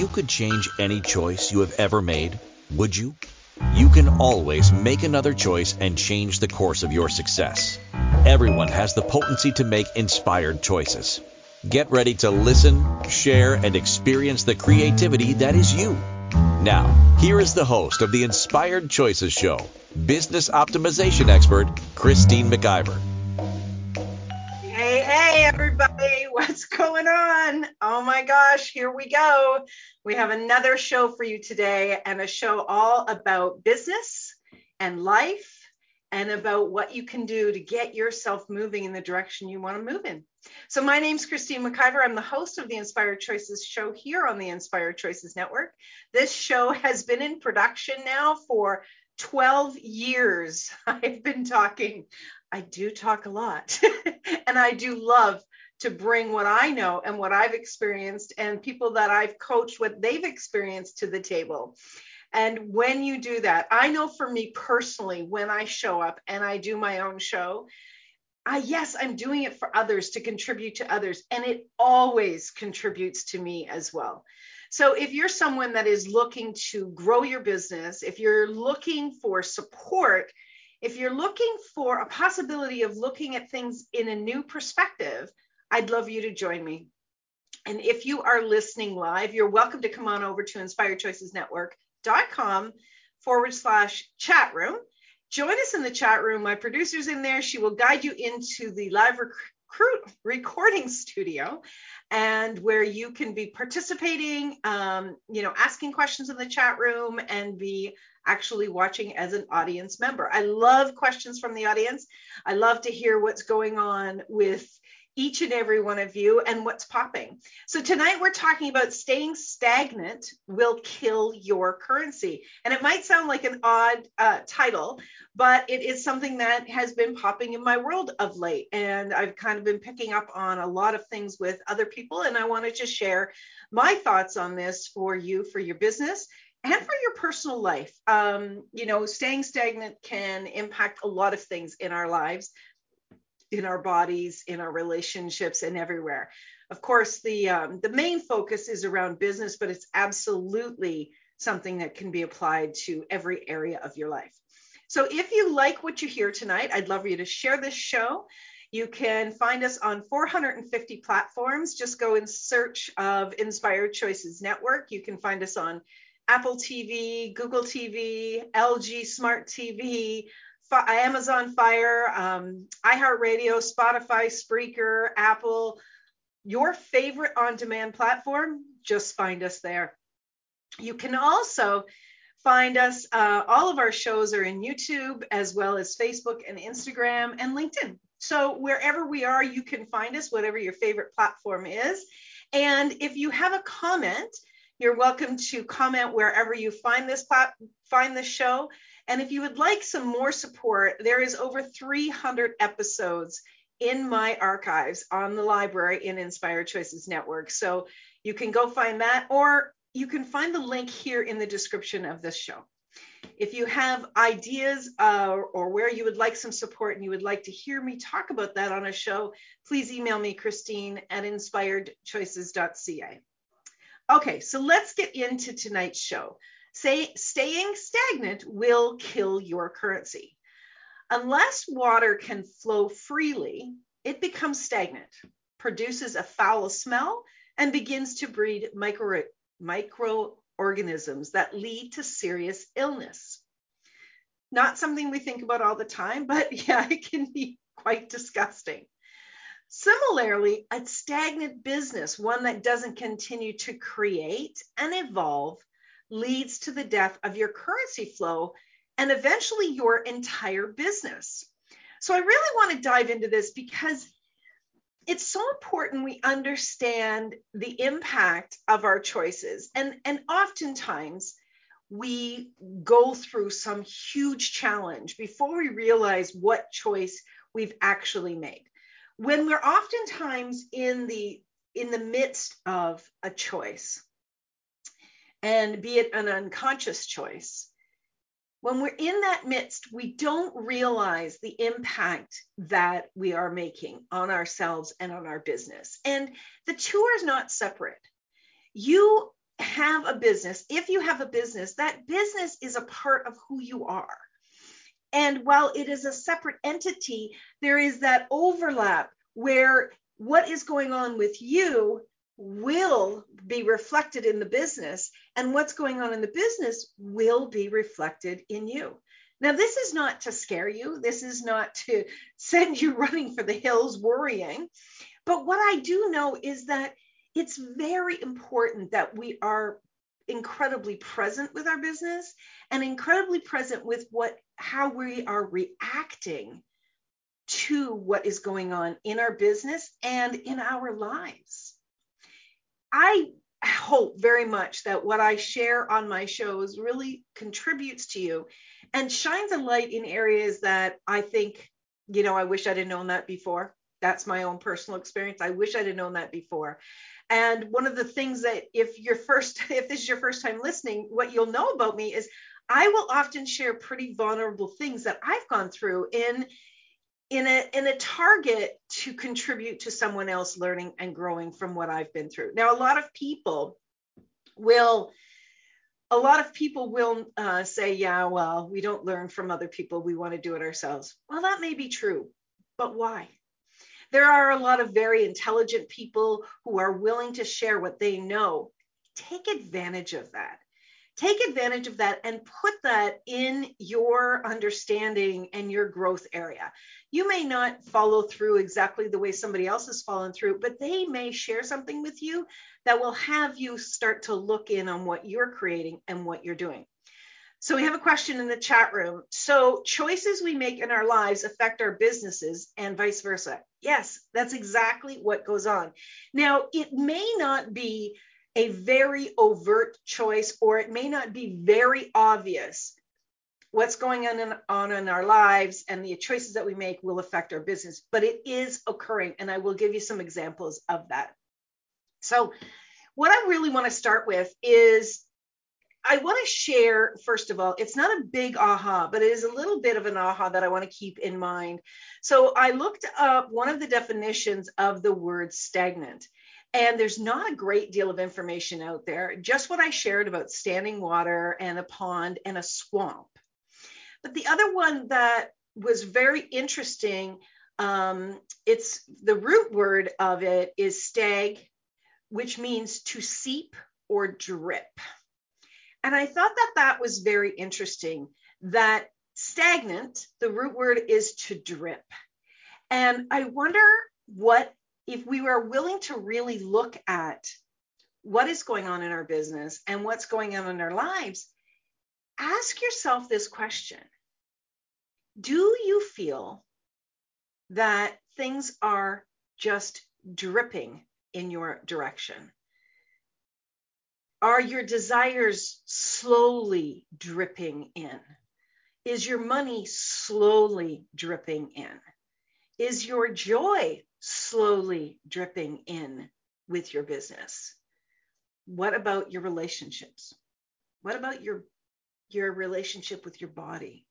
you could change any choice you have ever made, would you? You can always make another choice and change the course of your success. Everyone has the potency to make inspired choices. Get ready to listen, share, and experience the creativity that is you. Now, here is the host of the Inspired Choices Show, business optimization expert, Christine McIver. Hey, hey, everybody, what's going on? Oh my gosh, here we go. We have another show for you today, and a show all about business and life and about what you can do to get yourself moving in the direction you want to move in. So, my name's Christine McIver. I'm the host of the Inspired Choices show here on the Inspired Choices Network. This show has been in production now for 12 years. I've been talking. I do talk a lot, and I do love to bring what I know and what I've experienced and people that I've coached what they've experienced to the table. And when you do that, I know for me personally, when I show up and I do my own show, I, yes, I'm doing it for others to contribute to others, and it always contributes to me as well. So, if you're someone that is looking to grow your business, if you're looking for support, if you're looking for a possibility of looking at things in a new perspective, I'd love you to join me. And if you are listening live, you're welcome to come on over to Inspired Choices Network com forward slash chat room. Join us in the chat room. My producer's in there. She will guide you into the live recruit recording studio and where you can be participating, um, you know, asking questions in the chat room and be actually watching as an audience member. I love questions from the audience. I love to hear what's going on with each and every one of you and what's popping. So, tonight we're talking about staying stagnant will kill your currency. And it might sound like an odd uh, title, but it is something that has been popping in my world of late. And I've kind of been picking up on a lot of things with other people. And I wanted to share my thoughts on this for you, for your business. And for your personal life, um, you know, staying stagnant can impact a lot of things in our lives in our bodies, in our relationships, and everywhere. Of course, the um, the main focus is around business, but it's absolutely something that can be applied to every area of your life. So if you like what you hear tonight, I'd love for you to share this show. You can find us on 450 platforms. Just go in search of Inspired Choices Network. You can find us on Apple TV, Google TV, LG Smart TV, Amazon Fire, um, iHeartRadio, Spotify, Spreaker, Apple, your favorite on demand platform, just find us there. You can also find us, uh, all of our shows are in YouTube as well as Facebook and Instagram and LinkedIn. So wherever we are, you can find us, whatever your favorite platform is. And if you have a comment, you're welcome to comment wherever you find this plat- find this show. And if you would like some more support, there is over 300 episodes in my archives on the library in Inspired Choices Network. So you can go find that, or you can find the link here in the description of this show. If you have ideas uh, or where you would like some support and you would like to hear me talk about that on a show, please email me, Christine at inspiredchoices.ca. Okay, so let's get into tonight's show. Say, staying stagnant will kill your currency. Unless water can flow freely, it becomes stagnant, produces a foul smell, and begins to breed micro, microorganisms that lead to serious illness. Not something we think about all the time, but yeah, it can be quite disgusting. Similarly, a stagnant business, one that doesn't continue to create and evolve, leads to the death of your currency flow and eventually your entire business. So I really want to dive into this because it's so important we understand the impact of our choices. And, and oftentimes we go through some huge challenge before we realize what choice we've actually made. When we're oftentimes in the in the midst of a choice, and be it an unconscious choice, when we're in that midst, we don't realize the impact that we are making on ourselves and on our business. And the two are not separate. You have a business, if you have a business, that business is a part of who you are. And while it is a separate entity, there is that overlap where what is going on with you will be reflected in the business, and what's going on in the business will be reflected in you. Now, this is not to scare you, this is not to send you running for the hills worrying. But what I do know is that it's very important that we are incredibly present with our business and incredibly present with what how we are reacting to what is going on in our business and in our lives. I hope very much that what I share on my shows really contributes to you and shines a light in areas that I think, you know, I wish I'd have known that before. That's my own personal experience. I wish I'd have known that before. And one of the things that if you're first, if this is your first time listening, what you'll know about me is I will often share pretty vulnerable things that I've gone through in in a in a target to contribute to someone else learning and growing from what I've been through. Now, a lot of people will a lot of people will uh, say, yeah, well, we don't learn from other people. We want to do it ourselves. Well, that may be true, but why? There are a lot of very intelligent people who are willing to share what they know. Take advantage of that take advantage of that and put that in your understanding and your growth area. You may not follow through exactly the way somebody else has fallen through, but they may share something with you that will have you start to look in on what you're creating and what you're doing. So we have a question in the chat room. So choices we make in our lives affect our businesses and vice versa. Yes, that's exactly what goes on. Now, it may not be a very overt choice, or it may not be very obvious what's going on in, on in our lives and the choices that we make will affect our business, but it is occurring. And I will give you some examples of that. So, what I really want to start with is I want to share, first of all, it's not a big aha, but it is a little bit of an aha that I want to keep in mind. So, I looked up one of the definitions of the word stagnant. And there's not a great deal of information out there, just what I shared about standing water and a pond and a swamp. But the other one that was very interesting, um, it's the root word of it is stag, which means to seep or drip. And I thought that that was very interesting that stagnant, the root word is to drip. And I wonder what if we are willing to really look at what is going on in our business and what's going on in our lives, ask yourself this question Do you feel that things are just dripping in your direction? Are your desires slowly dripping in? Is your money slowly dripping in? Is your joy slowly dripping in with your business? What about your relationships? What about your your relationship with your body?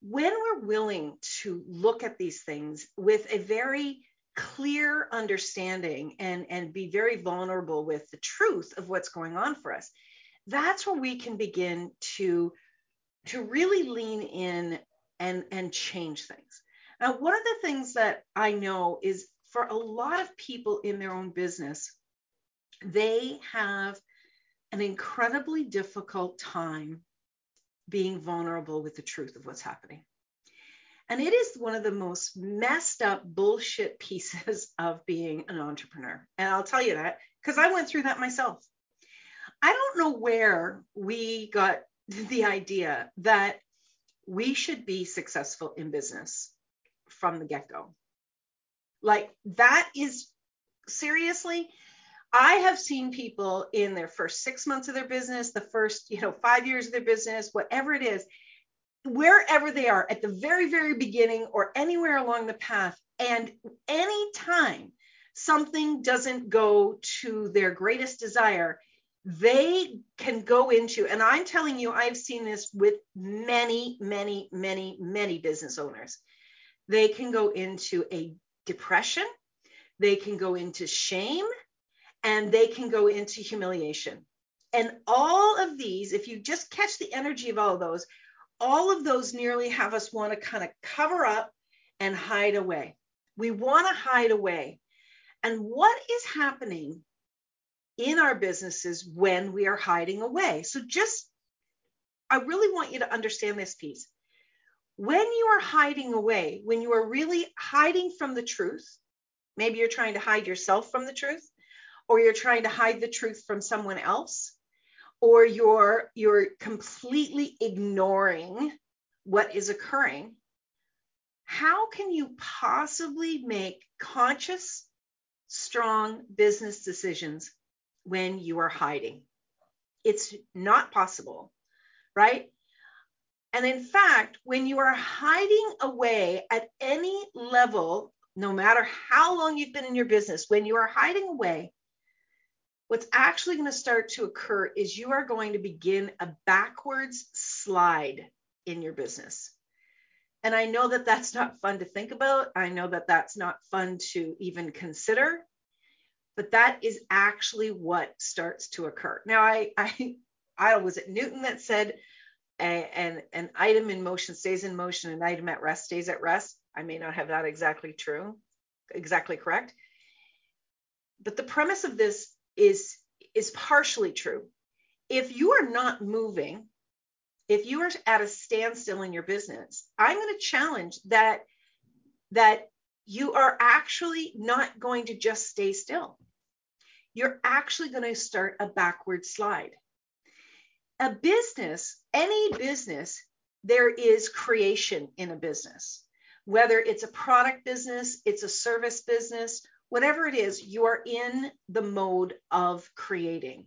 When we're willing to look at these things with a very clear understanding and, and be very vulnerable with the truth of what's going on for us, that's where we can begin to, to really lean in and, and change things. Now, one of the things that I know is for a lot of people in their own business, they have an incredibly difficult time being vulnerable with the truth of what's happening. And it is one of the most messed up bullshit pieces of being an entrepreneur. And I'll tell you that because I went through that myself. I don't know where we got the idea that we should be successful in business from the get go. Like that is seriously, I have seen people in their first six months of their business, the first, you know, five years of their business, whatever it is, wherever they are at the very, very beginning or anywhere along the path. And anytime something doesn't go to their greatest desire, they can go into, and I'm telling you, I've seen this with many, many, many, many business owners they can go into a depression, they can go into shame, and they can go into humiliation. And all of these, if you just catch the energy of all of those, all of those nearly have us want to kind of cover up and hide away. We want to hide away. And what is happening in our businesses when we are hiding away? So, just I really want you to understand this piece. When you are hiding away, when you are really hiding from the truth, maybe you're trying to hide yourself from the truth, or you're trying to hide the truth from someone else, or you're you're completely ignoring what is occurring how can you possibly make conscious strong business decisions when you are hiding? It's not possible right and in fact when you are hiding away at any level no matter how long you've been in your business when you are hiding away what's actually going to start to occur is you are going to begin a backwards slide in your business. And I know that that's not fun to think about. I know that that's not fun to even consider, but that is actually what starts to occur. Now, I, I, I was it Newton that said, an, an item in motion stays in motion, an item at rest stays at rest. I may not have that exactly true, exactly correct. But the premise of this is is partially true. If you are not moving, if you are at a standstill in your business, I'm going to challenge that that you are actually not going to just stay still. You're actually going to start a backward slide. A business, any business, there is creation in a business. Whether it's a product business, it's a service business, whatever it is, you are in the mode of creating.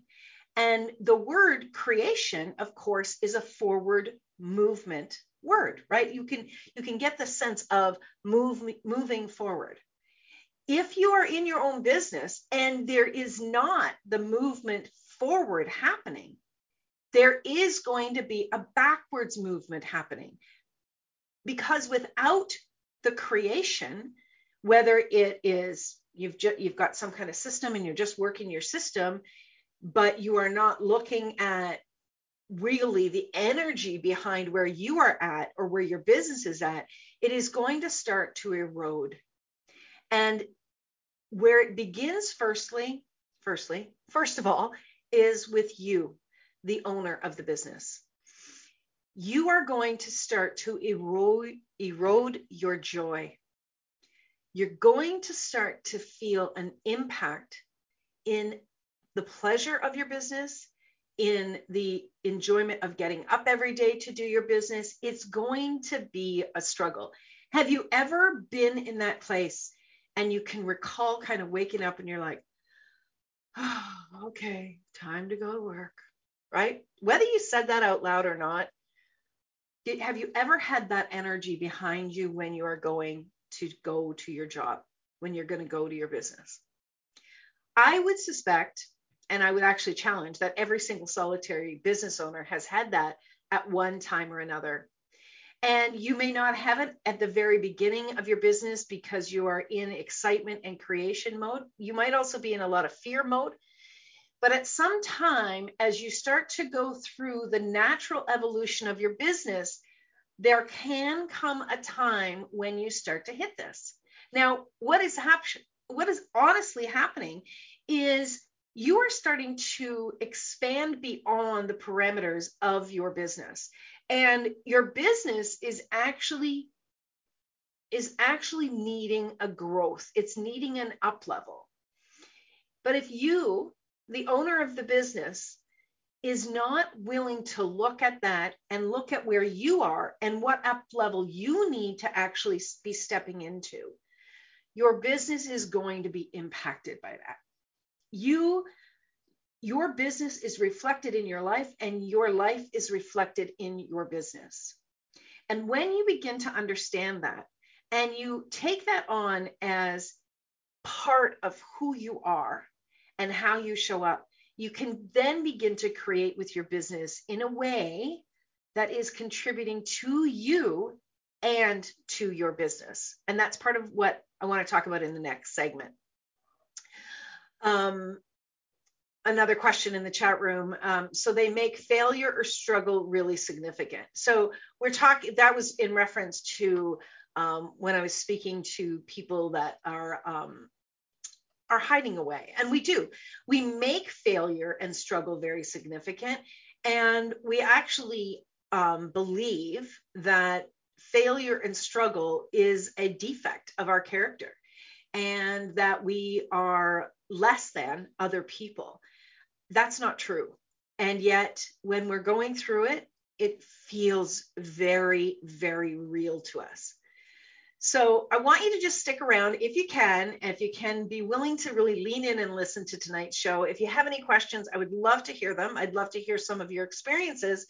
And the word creation, of course, is a forward movement word, right? You can you can get the sense of move, moving forward. If you are in your own business and there is not the movement forward happening, there is going to be a backwards movement happening. Because without the creation, whether it is you've just you've got some kind of system and you're just working your system but you are not looking at really the energy behind where you are at or where your business is at it is going to start to erode and where it begins firstly firstly first of all is with you the owner of the business you are going to start to erode erode your joy you're going to start to feel an impact in the pleasure of your business, in the enjoyment of getting up every day to do your business. It's going to be a struggle. Have you ever been in that place and you can recall kind of waking up and you're like, oh, okay, time to go to work, right? Whether you said that out loud or not, have you ever had that energy behind you when you are going to go to your job, when you're going to go to your business. I would suspect, and I would actually challenge that every single solitary business owner has had that at one time or another. And you may not have it at the very beginning of your business because you are in excitement and creation mode. You might also be in a lot of fear mode. But at some time, as you start to go through the natural evolution of your business, there can come a time when you start to hit this. Now, what is happening? What is honestly happening is you are starting to expand beyond the parameters of your business and your business is actually is actually needing a growth it's needing an up level but if you the owner of the business is not willing to look at that and look at where you are and what up level you need to actually be stepping into, your business is going to be impacted by that. You your business is reflected in your life and your life is reflected in your business. And when you begin to understand that and you take that on as part of who you are and how you show up, you can then begin to create with your business in a way that is contributing to you and to your business. And that's part of what I want to talk about in the next segment. Um, another question in the chat room. Um, so they make failure or struggle really significant. So we're talking, that was in reference to um, when I was speaking to people that are. Um, are hiding away. And we do. We make failure and struggle very significant. And we actually um, believe that failure and struggle is a defect of our character and that we are less than other people. That's not true. And yet, when we're going through it, it feels very, very real to us. So I want you to just stick around if you can, if you can be willing to really lean in and listen to tonight's show. If you have any questions, I would love to hear them. I'd love to hear some of your experiences.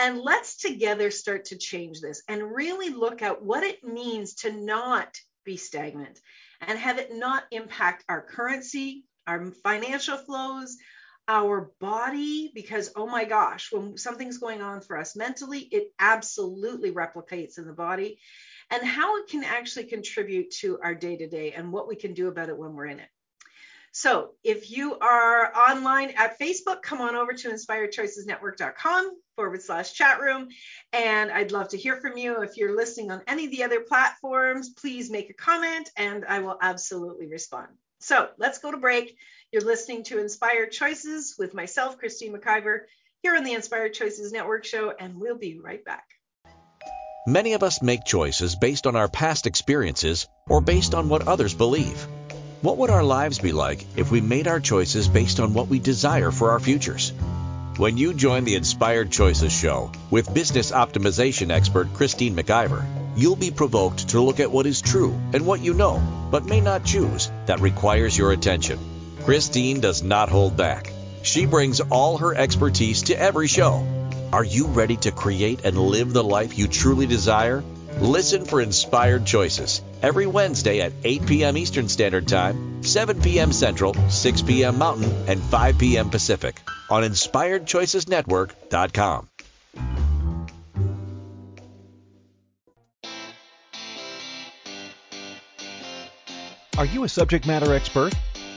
And let's together start to change this and really look at what it means to not be stagnant and have it not impact our currency, our financial flows, our body, because oh my gosh, when something's going on for us mentally, it absolutely replicates in the body, and how it can actually contribute to our day to day and what we can do about it when we're in it. So if you are online at Facebook, come on over to inspiredchoicesnetwork.com forward slash chat room. And I'd love to hear from you. If you're listening on any of the other platforms, please make a comment and I will absolutely respond. So let's go to break. You're listening to Inspired Choices with myself, Christine McIver, here on the Inspired Choices Network show, and we'll be right back. Many of us make choices based on our past experiences or based on what others believe. What would our lives be like if we made our choices based on what we desire for our futures? When you join the Inspired Choices show with business optimization expert Christine McIver, you'll be provoked to look at what is true and what you know, but may not choose, that requires your attention. Christine does not hold back. She brings all her expertise to every show. Are you ready to create and live the life you truly desire? Listen for Inspired Choices every Wednesday at 8 p.m. Eastern Standard Time, 7 p.m. Central, 6 p.m. Mountain, and 5 p.m. Pacific on InspiredChoicesNetwork.com. Are you a subject matter expert?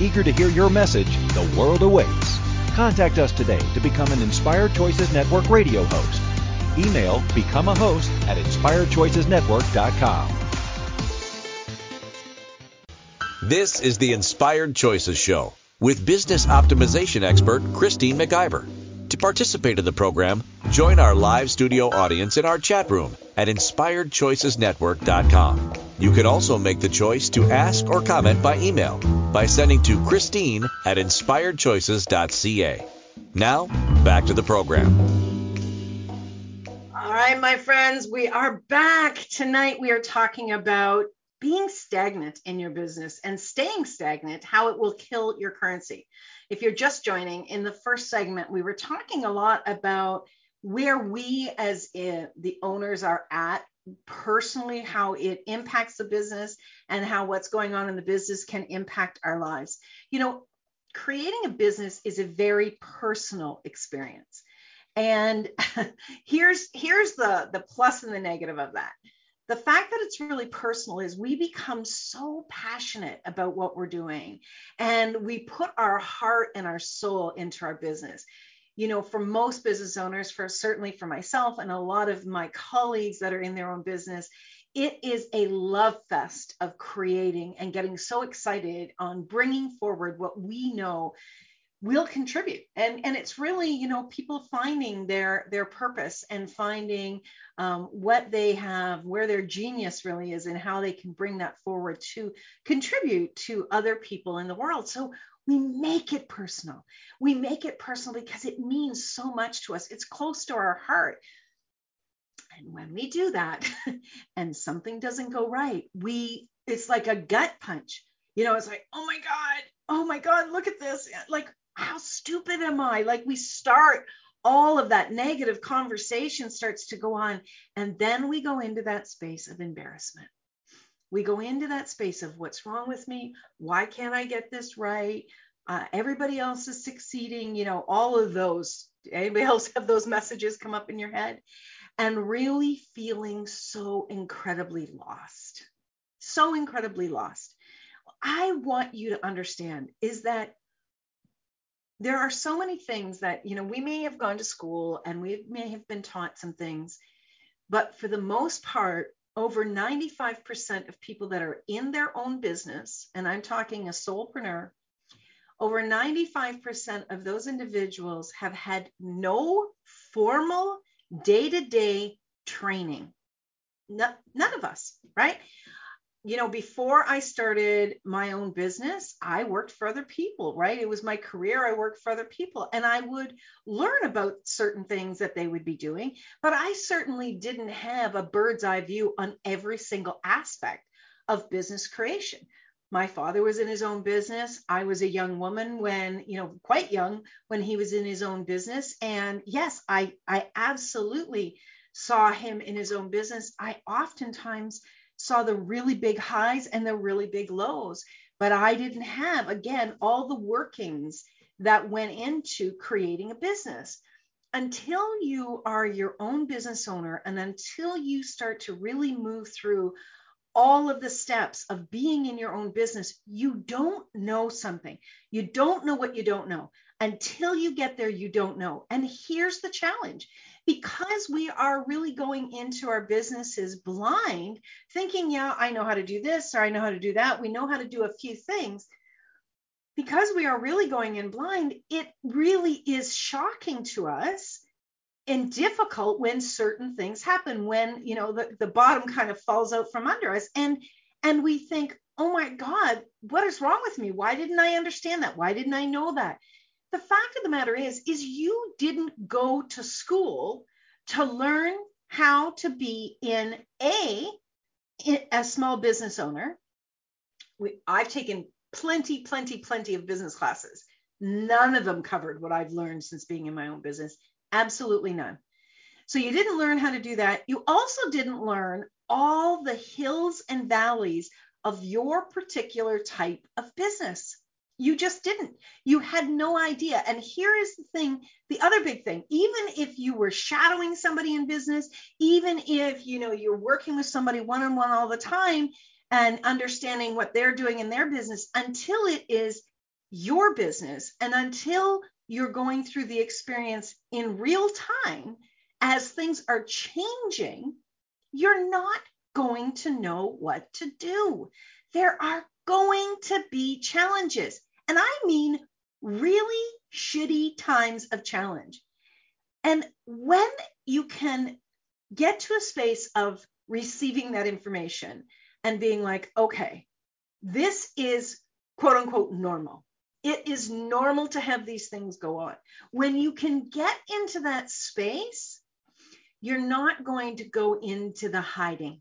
Eager to hear your message, the world awaits. Contact us today to become an Inspired Choices Network radio host Email become a host at inspiredchoicesnetwork.com. This is the Inspired Choices Show with business optimization expert Christine McIver. To participate in the program, join our live studio audience in our chat room at inspiredchoicesnetwork.com. You can also make the choice to ask or comment by email by sending to Christine at inspiredchoices.ca. Now, back to the program. All right, my friends, we are back. Tonight we are talking about being stagnant in your business and staying stagnant, how it will kill your currency. If you're just joining, in the first segment, we were talking a lot about where we as the owners are at personally, how it impacts the business and how what's going on in the business can impact our lives. You know, creating a business is a very personal experience. And here's here's the the plus and the negative of that. The fact that it's really personal is we become so passionate about what we're doing and we put our heart and our soul into our business. You know, for most business owners, for certainly for myself and a lot of my colleagues that are in their own business, it is a love fest of creating and getting so excited on bringing forward what we know will contribute. And and it's really you know people finding their their purpose and finding um, what they have where their genius really is and how they can bring that forward to contribute to other people in the world. So we make it personal we make it personal because it means so much to us it's close to our heart and when we do that and something doesn't go right we it's like a gut punch you know it's like oh my god oh my god look at this like how stupid am I? Like we start all of that negative conversation starts to go on. And then we go into that space of embarrassment. We go into that space of what's wrong with me? Why can't I get this right? Uh, everybody else is succeeding, you know, all of those. Anybody else have those messages come up in your head? And really feeling so incredibly lost. So incredibly lost. I want you to understand is that there are so many things that, you know, we may have gone to school and we may have been taught some things, but for the most part, over 95% of people that are in their own business, and I'm talking a solopreneur, over 95% of those individuals have had no formal day to day training. No, none of us, right? You know, before I started my own business, I worked for other people, right? It was my career. I worked for other people and I would learn about certain things that they would be doing, but I certainly didn't have a bird's eye view on every single aspect of business creation. My father was in his own business. I was a young woman when, you know, quite young when he was in his own business. And yes, I I absolutely saw him in his own business. I oftentimes saw the really big highs and the really big lows. But I didn't have, again, all the workings that went into creating a business. Until you are your own business owner and until you start to really move through all of the steps of being in your own business, you don't know something. You don't know what you don't know. Until you get there, you don't know. And here's the challenge because we are really going into our businesses blind, thinking, yeah, I know how to do this or I know how to do that. We know how to do a few things. Because we are really going in blind, it really is shocking to us and difficult when certain things happen, when you know the, the bottom kind of falls out from under us. And and we think, oh my God, what is wrong with me? Why didn't I understand that? Why didn't I know that? The fact of the matter is is you didn't go to school to learn how to be in a a small business owner. We, i've taken plenty plenty plenty of business classes. None of them covered what i've learned since being in my own business. Absolutely none. So you didn't learn how to do that. You also didn't learn all the hills and valleys of your particular type of business you just didn't. You had no idea. And here is the thing, the other big thing, even if you were shadowing somebody in business, even if you know you're working with somebody one-on-one all the time and understanding what they're doing in their business until it is your business and until you're going through the experience in real time as things are changing, you're not going to know what to do. There are going to be challenges. And I mean really shitty times of challenge. And when you can get to a space of receiving that information and being like, okay, this is quote unquote normal. It is normal to have these things go on. When you can get into that space, you're not going to go into the hiding.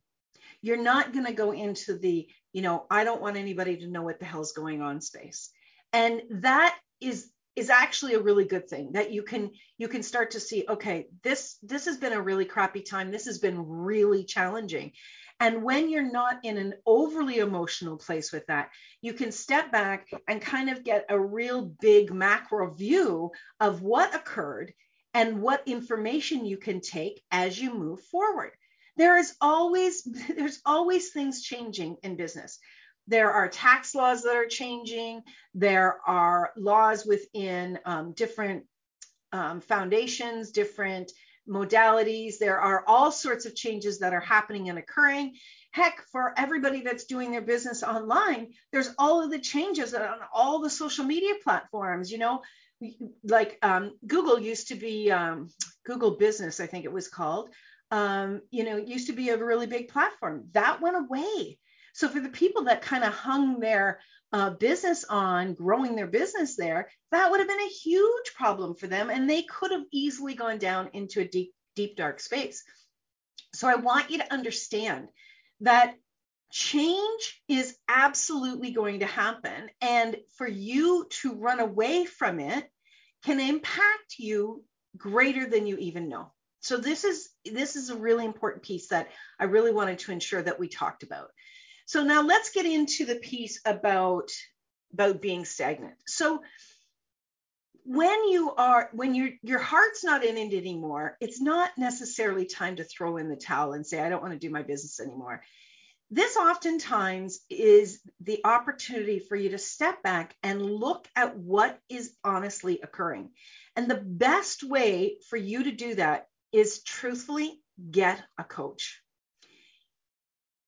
You're not going to go into the, you know, I don't want anybody to know what the hell's going on space and that is is actually a really good thing that you can you can start to see okay this this has been a really crappy time. This has been really challenging. And when you're not in an overly emotional place with that you can step back and kind of get a real big macro view of what occurred and what information you can take as you move forward. There is always there's always things changing in business there are tax laws that are changing. There are laws within um, different um, foundations, different modalities. There are all sorts of changes that are happening and occurring. Heck, for everybody that's doing their business online, there's all of the changes on all the social media platforms. You know, like um, Google used to be um, Google Business, I think it was called. Um, you know, it used to be a really big platform that went away. So for the people that kind of hung their uh, business on growing their business there, that would have been a huge problem for them, and they could have easily gone down into a deep, deep dark space. So I want you to understand that change is absolutely going to happen, and for you to run away from it can impact you greater than you even know. So this is this is a really important piece that I really wanted to ensure that we talked about. So now let's get into the piece about about being stagnant. So when you are when your your heart's not in it anymore, it's not necessarily time to throw in the towel and say I don't want to do my business anymore. This oftentimes is the opportunity for you to step back and look at what is honestly occurring. And the best way for you to do that is truthfully get a coach.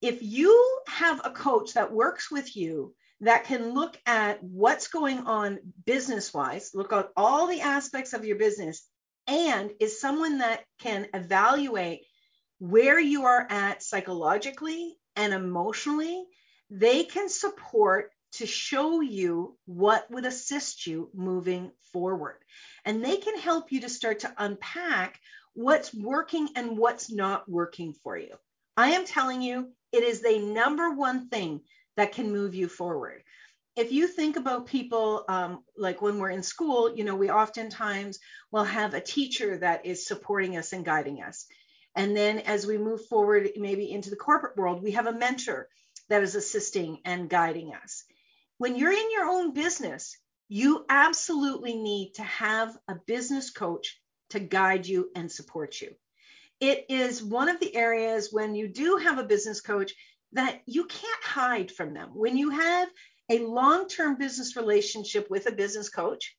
If you have a coach that works with you that can look at what's going on business wise, look at all the aspects of your business, and is someone that can evaluate where you are at psychologically and emotionally, they can support to show you what would assist you moving forward. And they can help you to start to unpack what's working and what's not working for you. I am telling you, it is the number one thing that can move you forward. If you think about people um, like when we're in school, you know, we oftentimes will have a teacher that is supporting us and guiding us. And then as we move forward, maybe into the corporate world, we have a mentor that is assisting and guiding us. When you're in your own business, you absolutely need to have a business coach to guide you and support you. It is one of the areas when you do have a business coach that you can't hide from them. When you have a long term business relationship with a business coach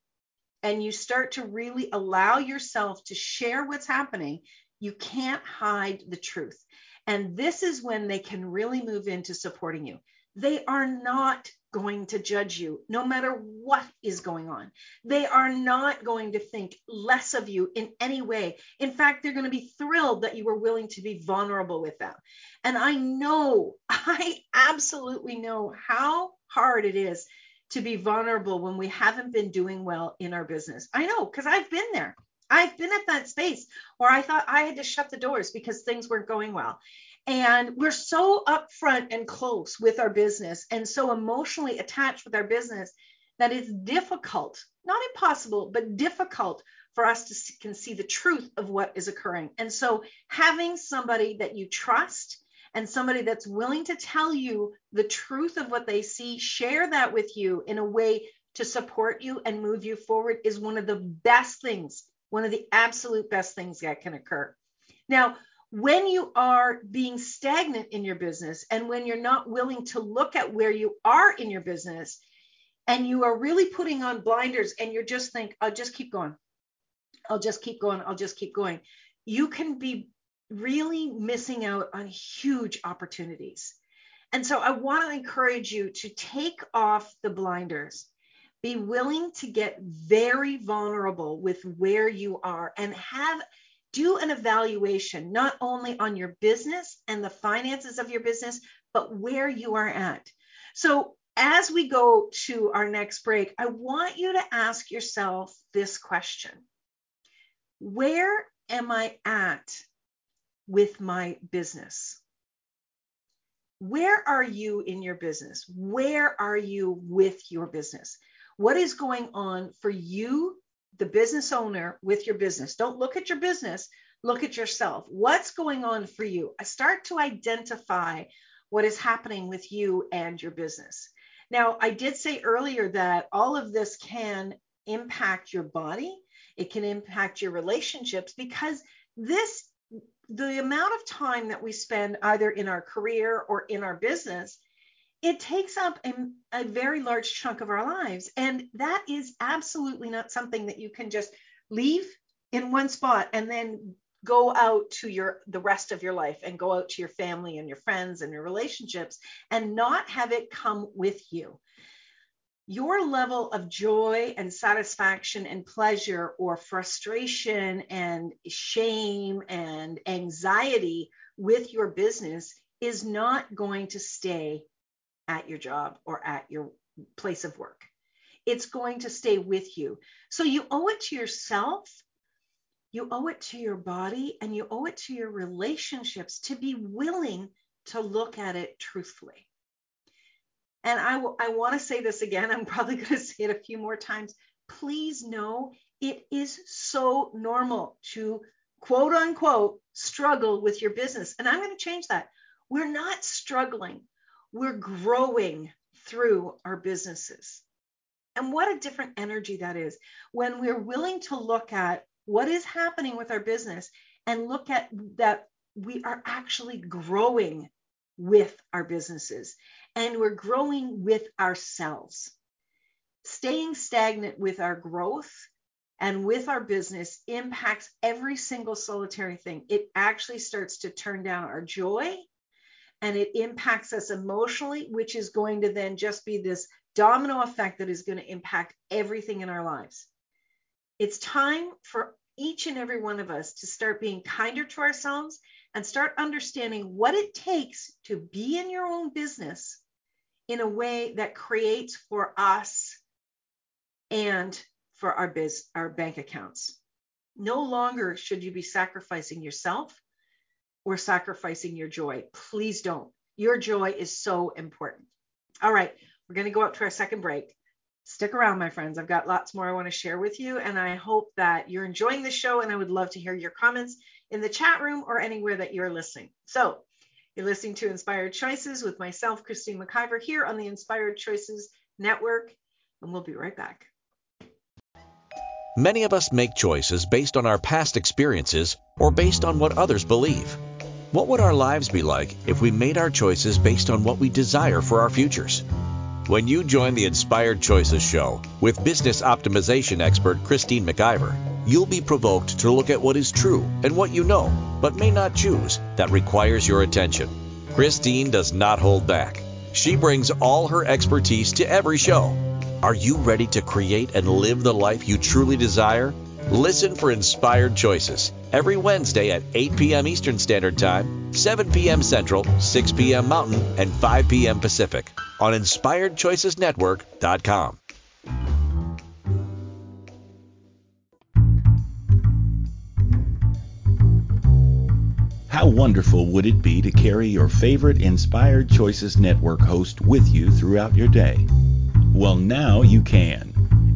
and you start to really allow yourself to share what's happening, you can't hide the truth. And this is when they can really move into supporting you. They are not going to judge you no matter what is going on. They are not going to think less of you in any way. In fact, they're going to be thrilled that you were willing to be vulnerable with them. And I know, I absolutely know how hard it is to be vulnerable when we haven't been doing well in our business. I know because I've been there. I've been at that space where I thought I had to shut the doors because things weren't going well. And we're so upfront and close with our business and so emotionally attached with our business that it's difficult, not impossible, but difficult for us to see, can see the truth of what is occurring. And so having somebody that you trust and somebody that's willing to tell you the truth of what they see, share that with you in a way to support you and move you forward is one of the best things, one of the absolute best things that can occur. Now, when you are being stagnant in your business and when you're not willing to look at where you are in your business and you are really putting on blinders and you're just think I'll just keep going. I'll just keep going. I'll just keep going. You can be really missing out on huge opportunities. And so I want to encourage you to take off the blinders. Be willing to get very vulnerable with where you are and have do an evaluation not only on your business and the finances of your business, but where you are at. So, as we go to our next break, I want you to ask yourself this question Where am I at with my business? Where are you in your business? Where are you with your business? What is going on for you the business owner with your business. Don't look at your business, look at yourself. What's going on for you? I start to identify what is happening with you and your business. Now, I did say earlier that all of this can impact your body, it can impact your relationships because this the amount of time that we spend either in our career or in our business it takes up a, a, very large chunk of our lives. And that is absolutely not something that you can just leave in one spot and then go out to your the rest of your life and go out to your family and your friends and your relationships and not have it come with you your level of joy and satisfaction and pleasure or frustration and shame and anxiety with your business is not going to stay at your job or at your place of work. It's going to stay with you. So you owe it to yourself, you owe it to your body, and you owe it to your relationships to be willing to look at it truthfully. And I, w- I want to say this again. I'm probably going to say it a few more times. Please know It is so normal to quote unquote struggle with your business. And I'm going to change that. We're not struggling, we're growing through our businesses. And what a different energy that is when we're willing to look at what is happening with our business and look at that we are actually growing with our businesses and we're growing with ourselves. Staying stagnant with our growth and with our business impacts every single solitary thing. It actually starts to turn down our joy and it impacts us emotionally, which is going to then just be this domino effect that is going to impact everything in our lives. It's time for each and every one of us to start being kinder to ourselves and start understanding what it takes to be in your own business in a way that creates for us and for our biz our bank accounts. No longer should you be sacrificing yourself or sacrificing your joy. Please don't. Your joy is so important. All right, we're going to go up to our second break. Stick around, my friends. I've got lots more I want to share with you, and I hope that you're enjoying the show. And I would love to hear your comments in the chat room or anywhere that you're listening. So, you're listening to Inspired Choices with myself, Christine McIver, here on the Inspired Choices Network, and we'll be right back. Many of us make choices based on our past experiences or based on what others believe. What would our lives be like if we made our choices based on what we desire for our futures? When you join the Inspired Choices Show with business optimization expert Christine McIver, you'll be provoked to look at what is true and what you know, but may not choose, that requires your attention. Christine does not hold back. She brings all her expertise to every show. Are you ready to create and live the life you truly desire? Listen for Inspired Choices every Wednesday at 8 p.m. Eastern Standard Time, 7 p.m. Central, 6 p.m. Mountain, and 5 p.m. Pacific on InspiredChoicesNetwork.com. How wonderful would it be to carry your favorite Inspired Choices Network host with you throughout your day? Well, now you can.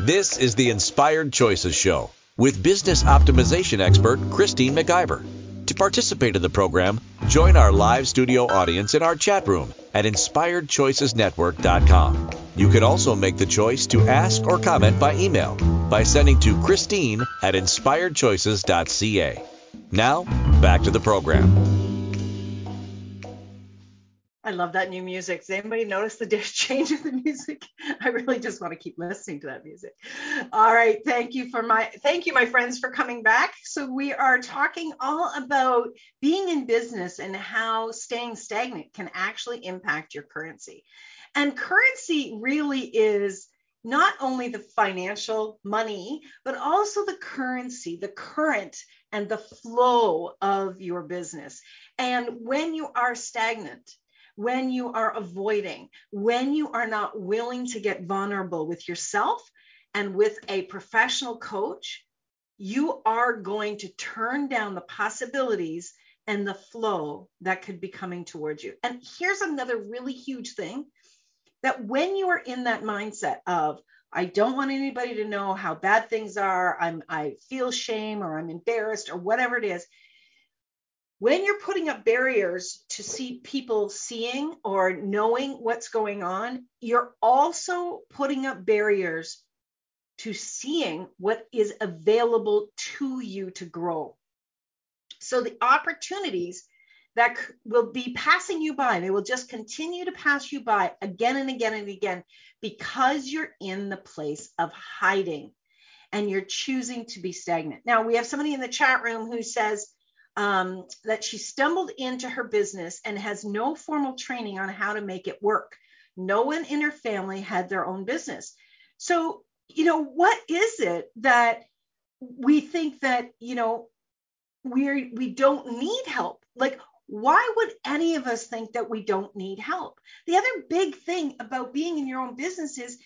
This is the Inspired Choices Show with business optimization expert Christine McIver. To participate in the program, join our live studio audience in our chat room at inspiredchoicesnetwork.com. You can also make the choice to ask or comment by email by sending to Christine at inspiredchoices.ca. Now, back to the program. I love that new music. Does anybody notice the change in the music? I really just want to keep listening to that music. All right, thank you for my thank you my friends for coming back. So we are talking all about being in business and how staying stagnant can actually impact your currency. And currency really is not only the financial money, but also the currency, the current and the flow of your business. And when you are stagnant, when you are avoiding, when you are not willing to get vulnerable with yourself and with a professional coach, you are going to turn down the possibilities and the flow that could be coming towards you. And here's another really huge thing that when you are in that mindset of, I don't want anybody to know how bad things are, I'm, I feel shame or I'm embarrassed or whatever it is, when you're putting up barriers to see people seeing or knowing what's going on, you're also putting up barriers to seeing what is available to you to grow. So the opportunities that will be passing you by, they will just continue to pass you by again and again and again because you're in the place of hiding and you're choosing to be stagnant. Now, we have somebody in the chat room who says, um, that she stumbled into her business and has no formal training on how to make it work. No one in her family had their own business. So you know, what is it that we think that, you know, we're we don't need help? Like why would any of us think that we don't need help? The other big thing about being in your own business is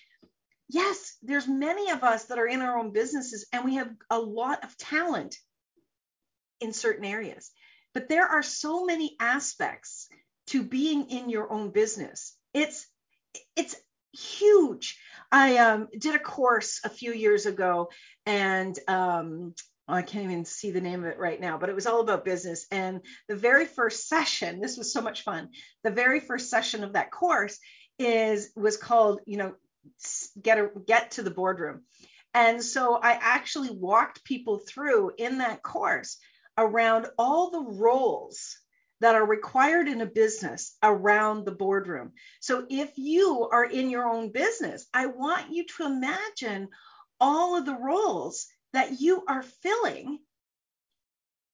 yes, there's many of us that are in our own businesses and we have a lot of talent in certain areas. But there are so many aspects to being in your own business. It's it's huge. I um, did a course a few years ago, and um, I can't even see the name of it right now, but it was all about business. And the very first session, this was so much fun. The very first session of that course is was called, you know, get a, get to the boardroom. And so I actually walked people through in that course around all the roles that are required in a business around the boardroom. So if you are in your own business, I want you to imagine all of the roles that you are filling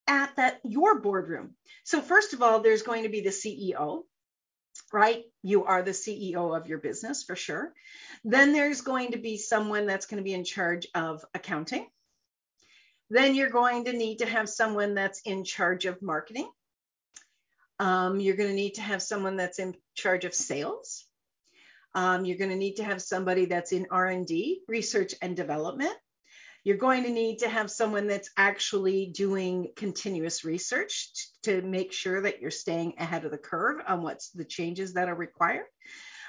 at that your boardroom. So first of all, there's going to be the CEO, right? You are the CEO of your business for sure. Then there's going to be someone that's going to be in charge of accounting. Then you're going to need to have someone that's in charge of marketing. Um, you're going to need to have someone that's in charge of sales. Um, you're going to need to have somebody that's in R&D, research and development. You're going to need to have someone that's actually doing continuous research to make sure that you're staying ahead of the curve on what's the changes that are required.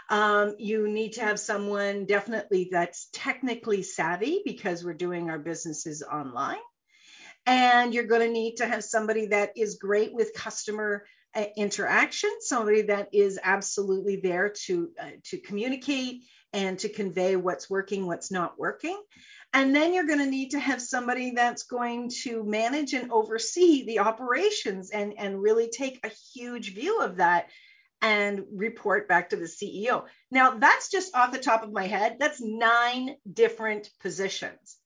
Um, you need to have someone definitely that's technically savvy because we're doing our businesses online. And you're going to need to have somebody that is great with customer uh, interaction, somebody that is absolutely there to uh, to communicate and to convey what's working, what's not working. And then you're going to need to have somebody that's going to manage and oversee the operations and, and really take a huge view of that and report back to the CEO. Now, that's just off the top of my head. That's nine different positions.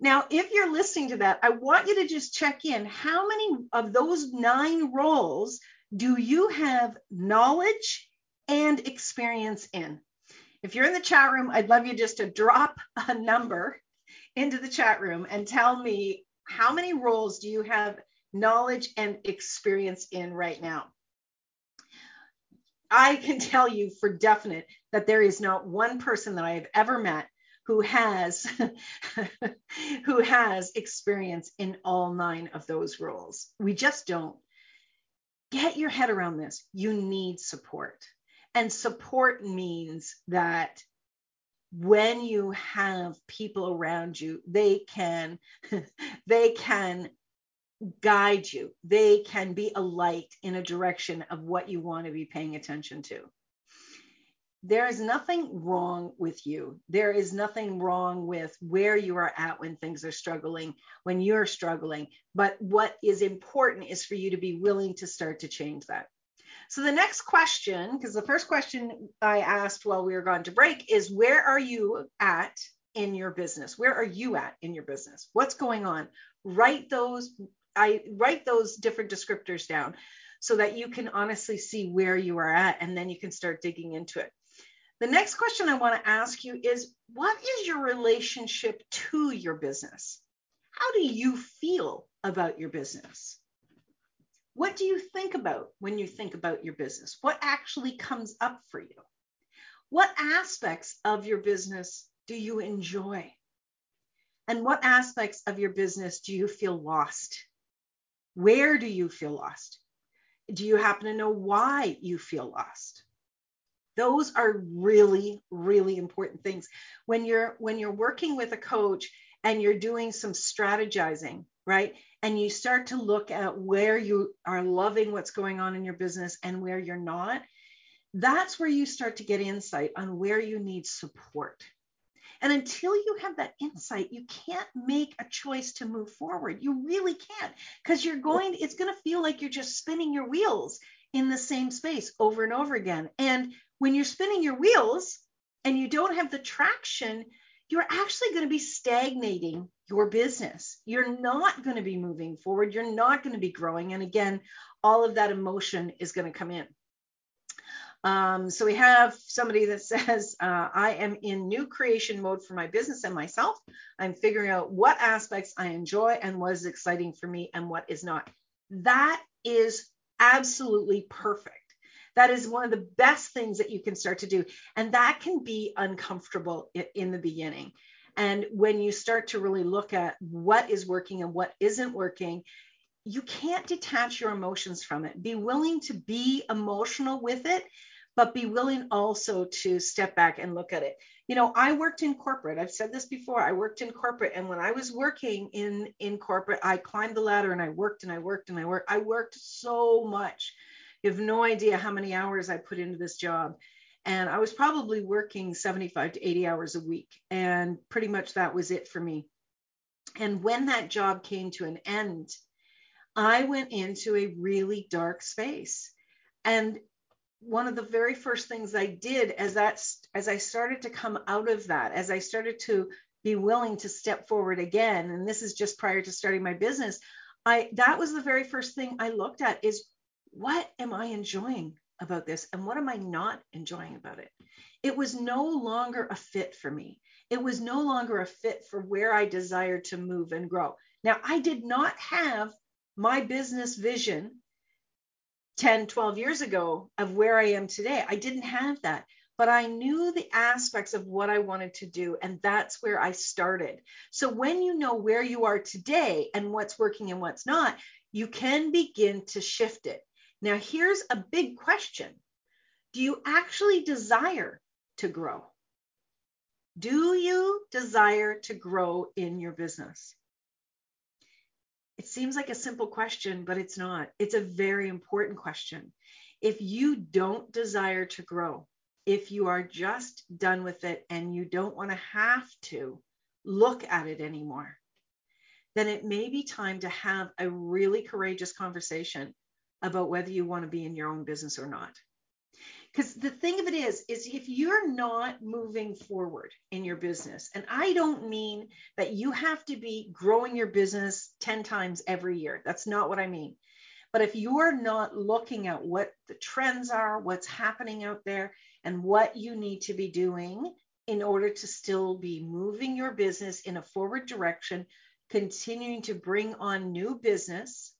Now, if you're listening to that, I want you to just check in. How many of those nine roles do you have knowledge and experience in? If you're in the chat room, I'd love you just to drop a number into the chat room and tell me how many roles do you have knowledge and experience in right now? I can tell you for definite that there is not one person that I have ever met who has who has experience in all nine of those roles. We just don't get your head around this. You need support. And support means that when you have people around you, they can they can guide you. They can be a light in a direction of what you want to be paying attention to. There is nothing wrong with you. There is nothing wrong with where you are at when things are struggling, when you're struggling. But what is important is for you to be willing to start to change that. So the next question, because the first question I asked while we were gone to break is where are you at in your business? Where are you at in your business? What's going on? Write those I write those different descriptors down so that you can honestly see where you are at and then you can start digging into it. The next question I want to ask you is what is your relationship to your business? How do you feel about your business? What do you think about when you think about your business? What actually comes up for you? What aspects of your business do you enjoy? And what aspects of your business do you feel lost? Where do you feel lost? Do you happen to know why you feel lost? Those are really, really important things. When you're when you're working with a coach and you're doing some strategizing, right? And you start to look at where you are loving what's going on in your business and where you're not. That's where you start to get insight on where you need support. And until you have that insight, you can't make a choice to move forward. You really can't because you're going, it's going to feel like you're just spinning your wheels in the same space over and over again. And when you're spinning your wheels and you don't have the traction, you're actually going to be stagnating your business. You're not going to be moving forward. You're not going to be growing. And again, all of that emotion is going to come in. Um, so we have somebody that says, uh, I am in new creation mode for my business and myself. I'm figuring out what aspects I enjoy and what is exciting for me and what is not. That is absolutely perfect. That is one of the best things that you can start to do. And that can be uncomfortable in the beginning. And when you start to really look at what is working and what isn't working, you can't detach your emotions from it. Be willing to be emotional with it, but be willing also to step back and look at it. You know, I worked in corporate. I've said this before. I worked in corporate and when I was working in in corporate, I climbed the ladder and I worked and I worked and I worked. I worked so much. You have no idea how many hours I put into this job. And I was probably working 75 to 80 hours a week. And pretty much that was it for me. And when that job came to an end, I went into a really dark space. And one of the very first things I did as that as I started to come out of that, as I started to be willing to step forward again, and this is just prior to starting my business, I that was the very first thing I looked at is what am I enjoying about this and what am I not enjoying about it? It was no longer a fit for me. It was no longer a fit for where I desired to move and grow. Now, I did not have my business vision 10, 12 years ago of where I am today. I didn't have that, but I knew the aspects of what I wanted to do. And that's where I started. So when you know where you are today and what's working and what's not, you can begin to shift it. Now, here's a big question Do you actually desire to grow? Do you desire to grow in your business? It seems like a simple question, but it's not. It's a very important question. If you don't desire to grow, if you are just done with it and you don't want to have to look at it anymore, then it may be time to have a really courageous conversation about whether you want to be in your own business or not. Because the thing of it is, is if you're not moving forward in your business, and I don't mean that you have to be growing your business 10 times every year. That's not what I mean. But if you're not looking at what the trends are, what's happening out there, and what you need to be doing in order to still be moving your business in a forward direction, continuing to bring on new business,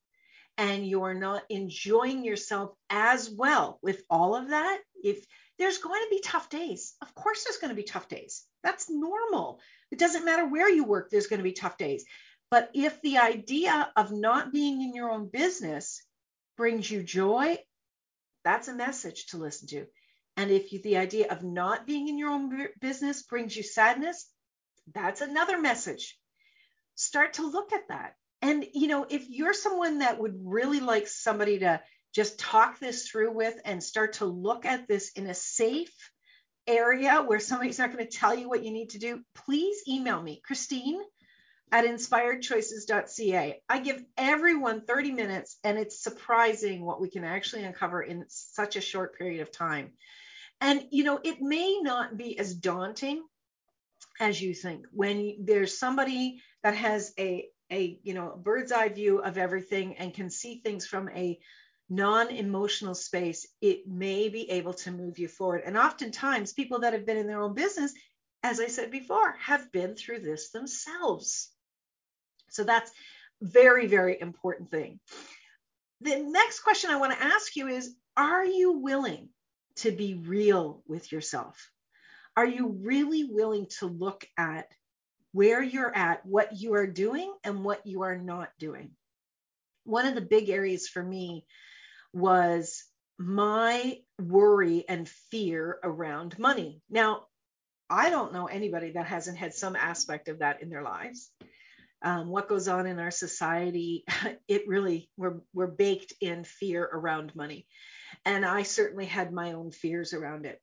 and you're not enjoying yourself as well with all of that, if there's going to be tough days, of course, there's going to be tough days. That's normal. It doesn't matter where you work, there's going to be tough days. But if the idea of not being in your own business brings you joy, that's a message to listen to. And if you, the idea of not being in your own business brings you sadness, that's another message. Start to look at that and, you know, if you're someone that would really like somebody to just talk this through with and start to look at this in a safe area where somebody's not going to tell you what you need to do, please email me, Christine at inspiredchoices.ca. I give everyone 30 minutes, and it's surprising what we can actually uncover in such a short period of time. And, you know, it may not be as daunting as you think when there's somebody that has a a you know bird's eye view of everything and can see things from a non-emotional space it may be able to move you forward. And oftentimes people that have been in their own business as i said before have been through this themselves. So that's very very important thing. The next question i want to ask you is are you willing to be real with yourself? Are you really willing to look at where you're at, what you are doing, and what you are not doing. One of the big areas for me was my worry and fear around money. Now, I don't know anybody that hasn't had some aspect of that in their lives. Um, what goes on in our society, it really, we're, we're baked in fear around money. And I certainly had my own fears around it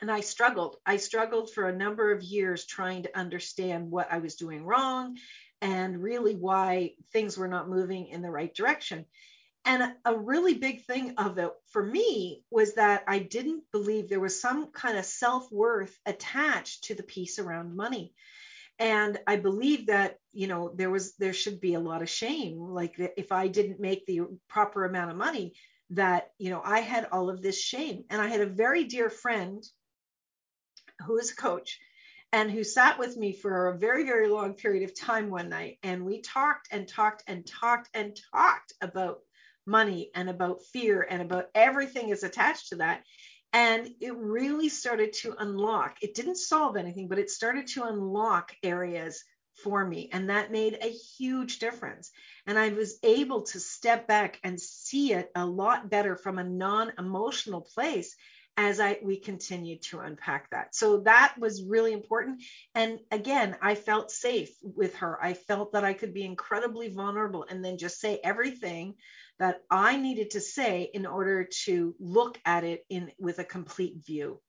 and I struggled. I struggled for a number of years trying to understand what I was doing wrong and really why things were not moving in the right direction. And a really big thing of it for me was that I didn't believe there was some kind of self worth attached to the piece around money. And I believe that, you know, there was, there should be a lot of shame. Like if I didn't make the proper amount of money, that, you know, I had all of this shame. And I had a very dear friend who is a coach and who sat with me for a very, very long period of time one night. And we talked and talked and talked and talked about money and about fear and about everything is attached to that. And it really started to unlock. It didn't solve anything, but it started to unlock areas for me. And that made a huge difference. And I was able to step back and see it a lot better from a non emotional place as I we continued to unpack that. So that was really important. And again, I felt safe with her. I felt that I could be incredibly vulnerable and then just say everything that I needed to say in order to look at it in with a complete view.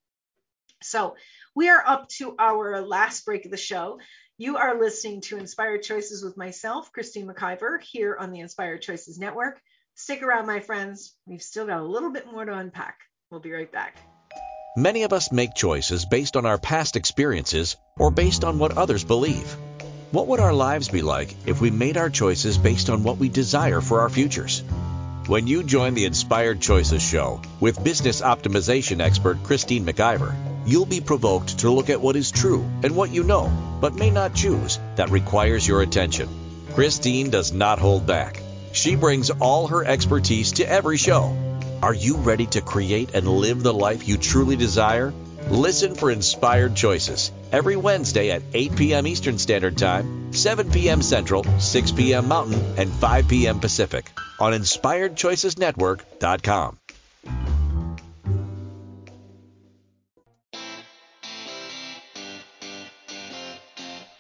So we are up to our last break of the show. You are listening to Inspired Choices with myself, Christine McIver, here on the Inspired Choices Network. Stick around, my friends. We've still got a little bit more to unpack. We'll be right back. Many of us make choices based on our past experiences or based on what others believe. What would our lives be like if we made our choices based on what we desire for our futures? When you join the Inspired Choices Show with business optimization expert Christine McIver, you'll be provoked to look at what is true and what you know, but may not choose, that requires your attention. Christine does not hold back. She brings all her expertise to every show. Are you ready to create and live the life you truly desire? Listen for Inspired Choices every Wednesday at 8 p.m. Eastern Standard Time, 7 p.m. Central, 6 p.m. Mountain, and 5 p.m. Pacific on InspiredChoicesNetwork.com.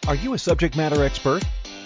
Are you a subject matter expert?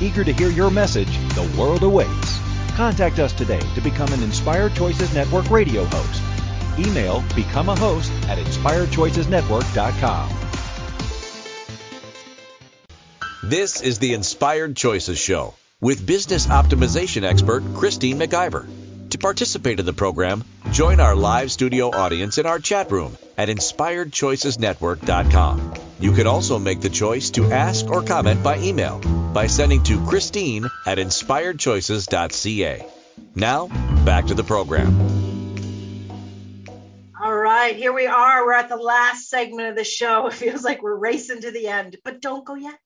Eager to hear your message, the world awaits. Contact us today to become an Inspired Choices Network radio host. Email become a host at inspiredchoicesnetwork.com. This is the Inspired Choices Show with business optimization expert Christine McIver. To participate in the program, join our live studio audience in our chat room at inspiredchoicesnetwork.com. You can also make the choice to ask or comment by email by sending to Christine at inspiredchoices.ca. Now, back to the program. All right, here we are. We're at the last segment of the show. It feels like we're racing to the end, but don't go yet.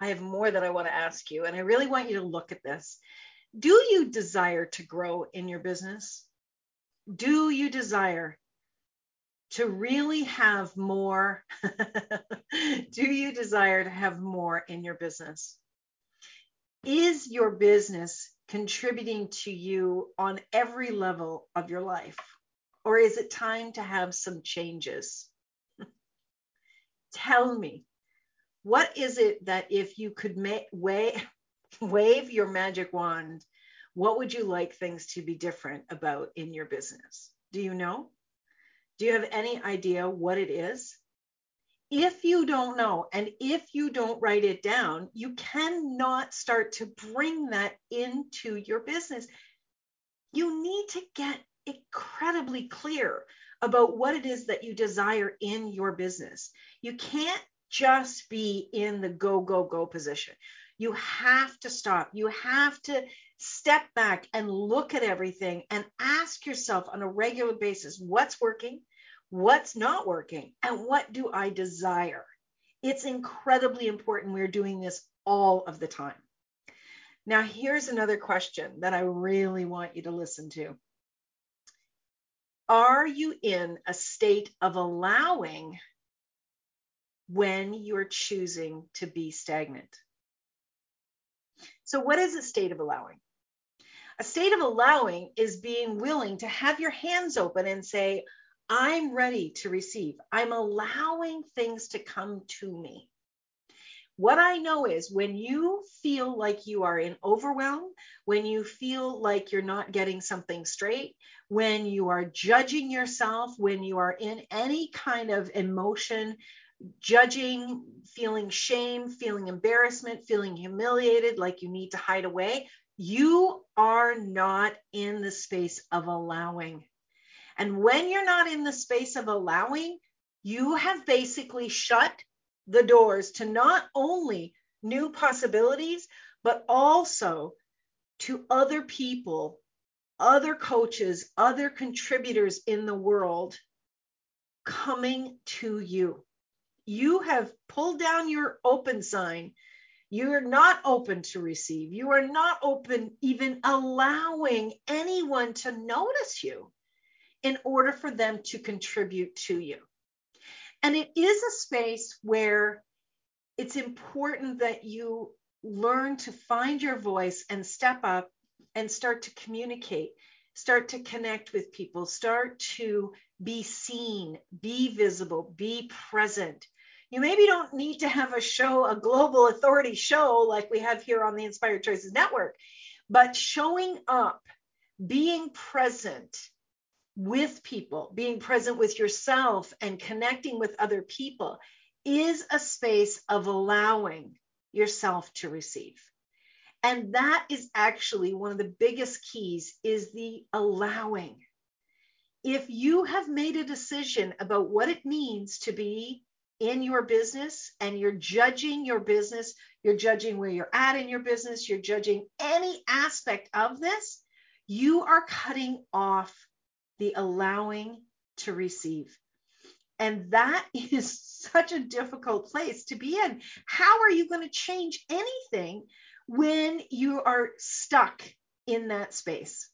I have more that I want to ask you, and I really want you to look at this. Do you desire to grow in your business? Do you desire to really have more? Do you desire to have more in your business? Is your business contributing to you on every level of your life? Or is it time to have some changes? Tell me, what is it that if you could make wa- wave your magic wand, what would you like things to be different about in your business? Do you know? Do you have any idea what it is? If you don't know, and if you don't write it down, you cannot start to bring that into your business. You need to get incredibly clear about what it is that you desire in your business. You can't just be in the go, go, go position. You have to stop. You have to step back and look at everything and ask yourself on a regular basis what's working, what's not working, and what do I desire? It's incredibly important. We're doing this all of the time. Now, here's another question that I really want you to listen to. Are you in a state of allowing when you're choosing to be stagnant? So, what is a state of allowing? A state of allowing is being willing to have your hands open and say, I'm ready to receive. I'm allowing things to come to me. What I know is when you feel like you are in overwhelm, when you feel like you're not getting something straight, when you are judging yourself, when you are in any kind of emotion, judging, feeling shame, feeling embarrassment, feeling humiliated, like you need to hide away, you are not in the space of allowing. And when you're not in the space of allowing, you have basically shut the doors to not only new possibilities, but also to other people, other coaches, other contributors in the world coming to you. You have pulled down your open sign. You're not open to receive. You are not open, even allowing anyone to notice you in order for them to contribute to you. And it is a space where it's important that you learn to find your voice and step up and start to communicate, start to connect with people, start to be seen, be visible, be present. You maybe don't need to have a show, a global authority show like we have here on the Inspired Choices Network, but showing up, being present, with people, being present with yourself and connecting with other people is a space of allowing yourself to receive. And that is actually one of the biggest keys is the allowing. If you have made a decision about what it means to be in your business and you're judging your business, you're judging where you're at in your business, you're judging any aspect of this, you are cutting off the allowing to receive. And that is such a difficult place to be in. How are you going to change anything when you are stuck in that space?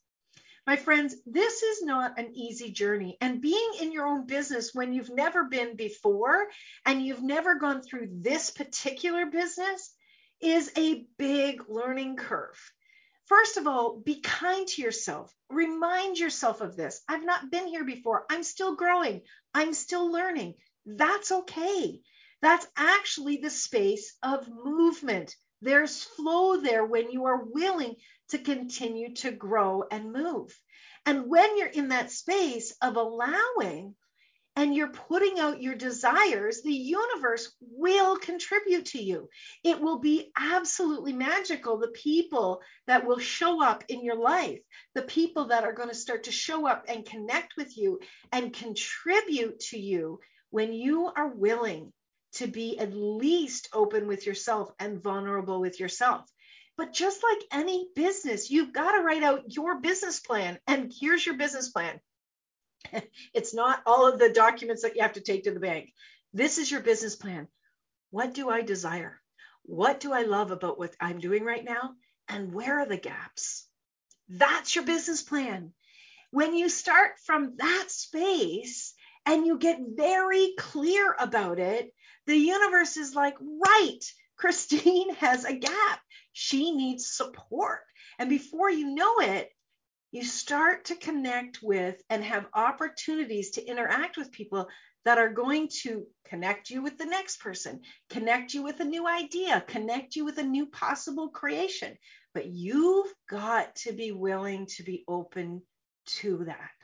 My friends, this is not an easy journey. And being in your own business when you've never been before and you've never gone through this particular business is a big learning curve. First of all, be kind to yourself. Remind yourself of this. I've not been here before. I'm still growing. I'm still learning. That's okay. That's actually the space of movement. There's flow there when you are willing to continue to grow and move. And when you're in that space of allowing, and you're putting out your desires, the universe will contribute to you. It will be absolutely magical. The people that will show up in your life, the people that are going to start to show up and connect with you and contribute to you when you are willing to be at least open with yourself and vulnerable with yourself. But just like any business, you've got to write out your business plan. And here's your business plan it's not all of the documents that you have to take to the bank. This is your business plan. What do I desire? What do I love about what I'm doing right now? And where are the gaps? That's your business plan. When you start from that space and you get very clear about it, the universe is like, right, Christine has a gap. She needs support. And before you know it, you start to connect with and have opportunities to interact with people that are going to connect you with the next person, connect you with a new idea, connect you with a new possible creation. But you've got to be willing to be open to that.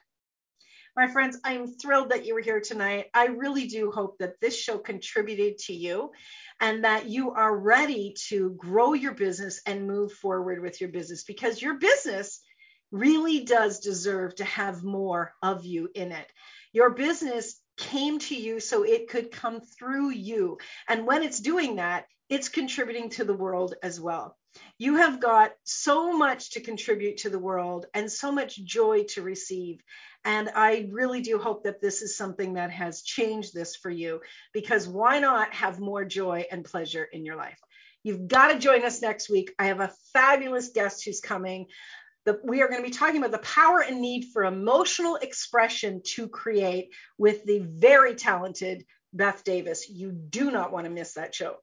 My friends, I'm thrilled that you were here tonight. I really do hope that this show contributed to you and that you are ready to grow your business and move forward with your business because your business really does deserve to have more of you in it. Your business came to you so it could come through you. And when it's doing that, it's contributing to the world as well. You have got so much to contribute to the world and so much joy to receive. And I really do hope that this is something that has changed this for you because why not have more joy and pleasure in your life? You've got to join us next week. I have a fabulous guest who's coming the, we are going to be talking about the power and need for emotional expression to create with the very talented Beth Davis. You do not want to miss that show.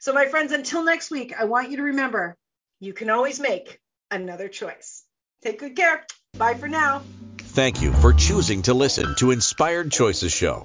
So, my friends, until next week, I want you to remember you can always make another choice. Take good care. Bye for now. Thank you for choosing to listen to Inspired Choices Show.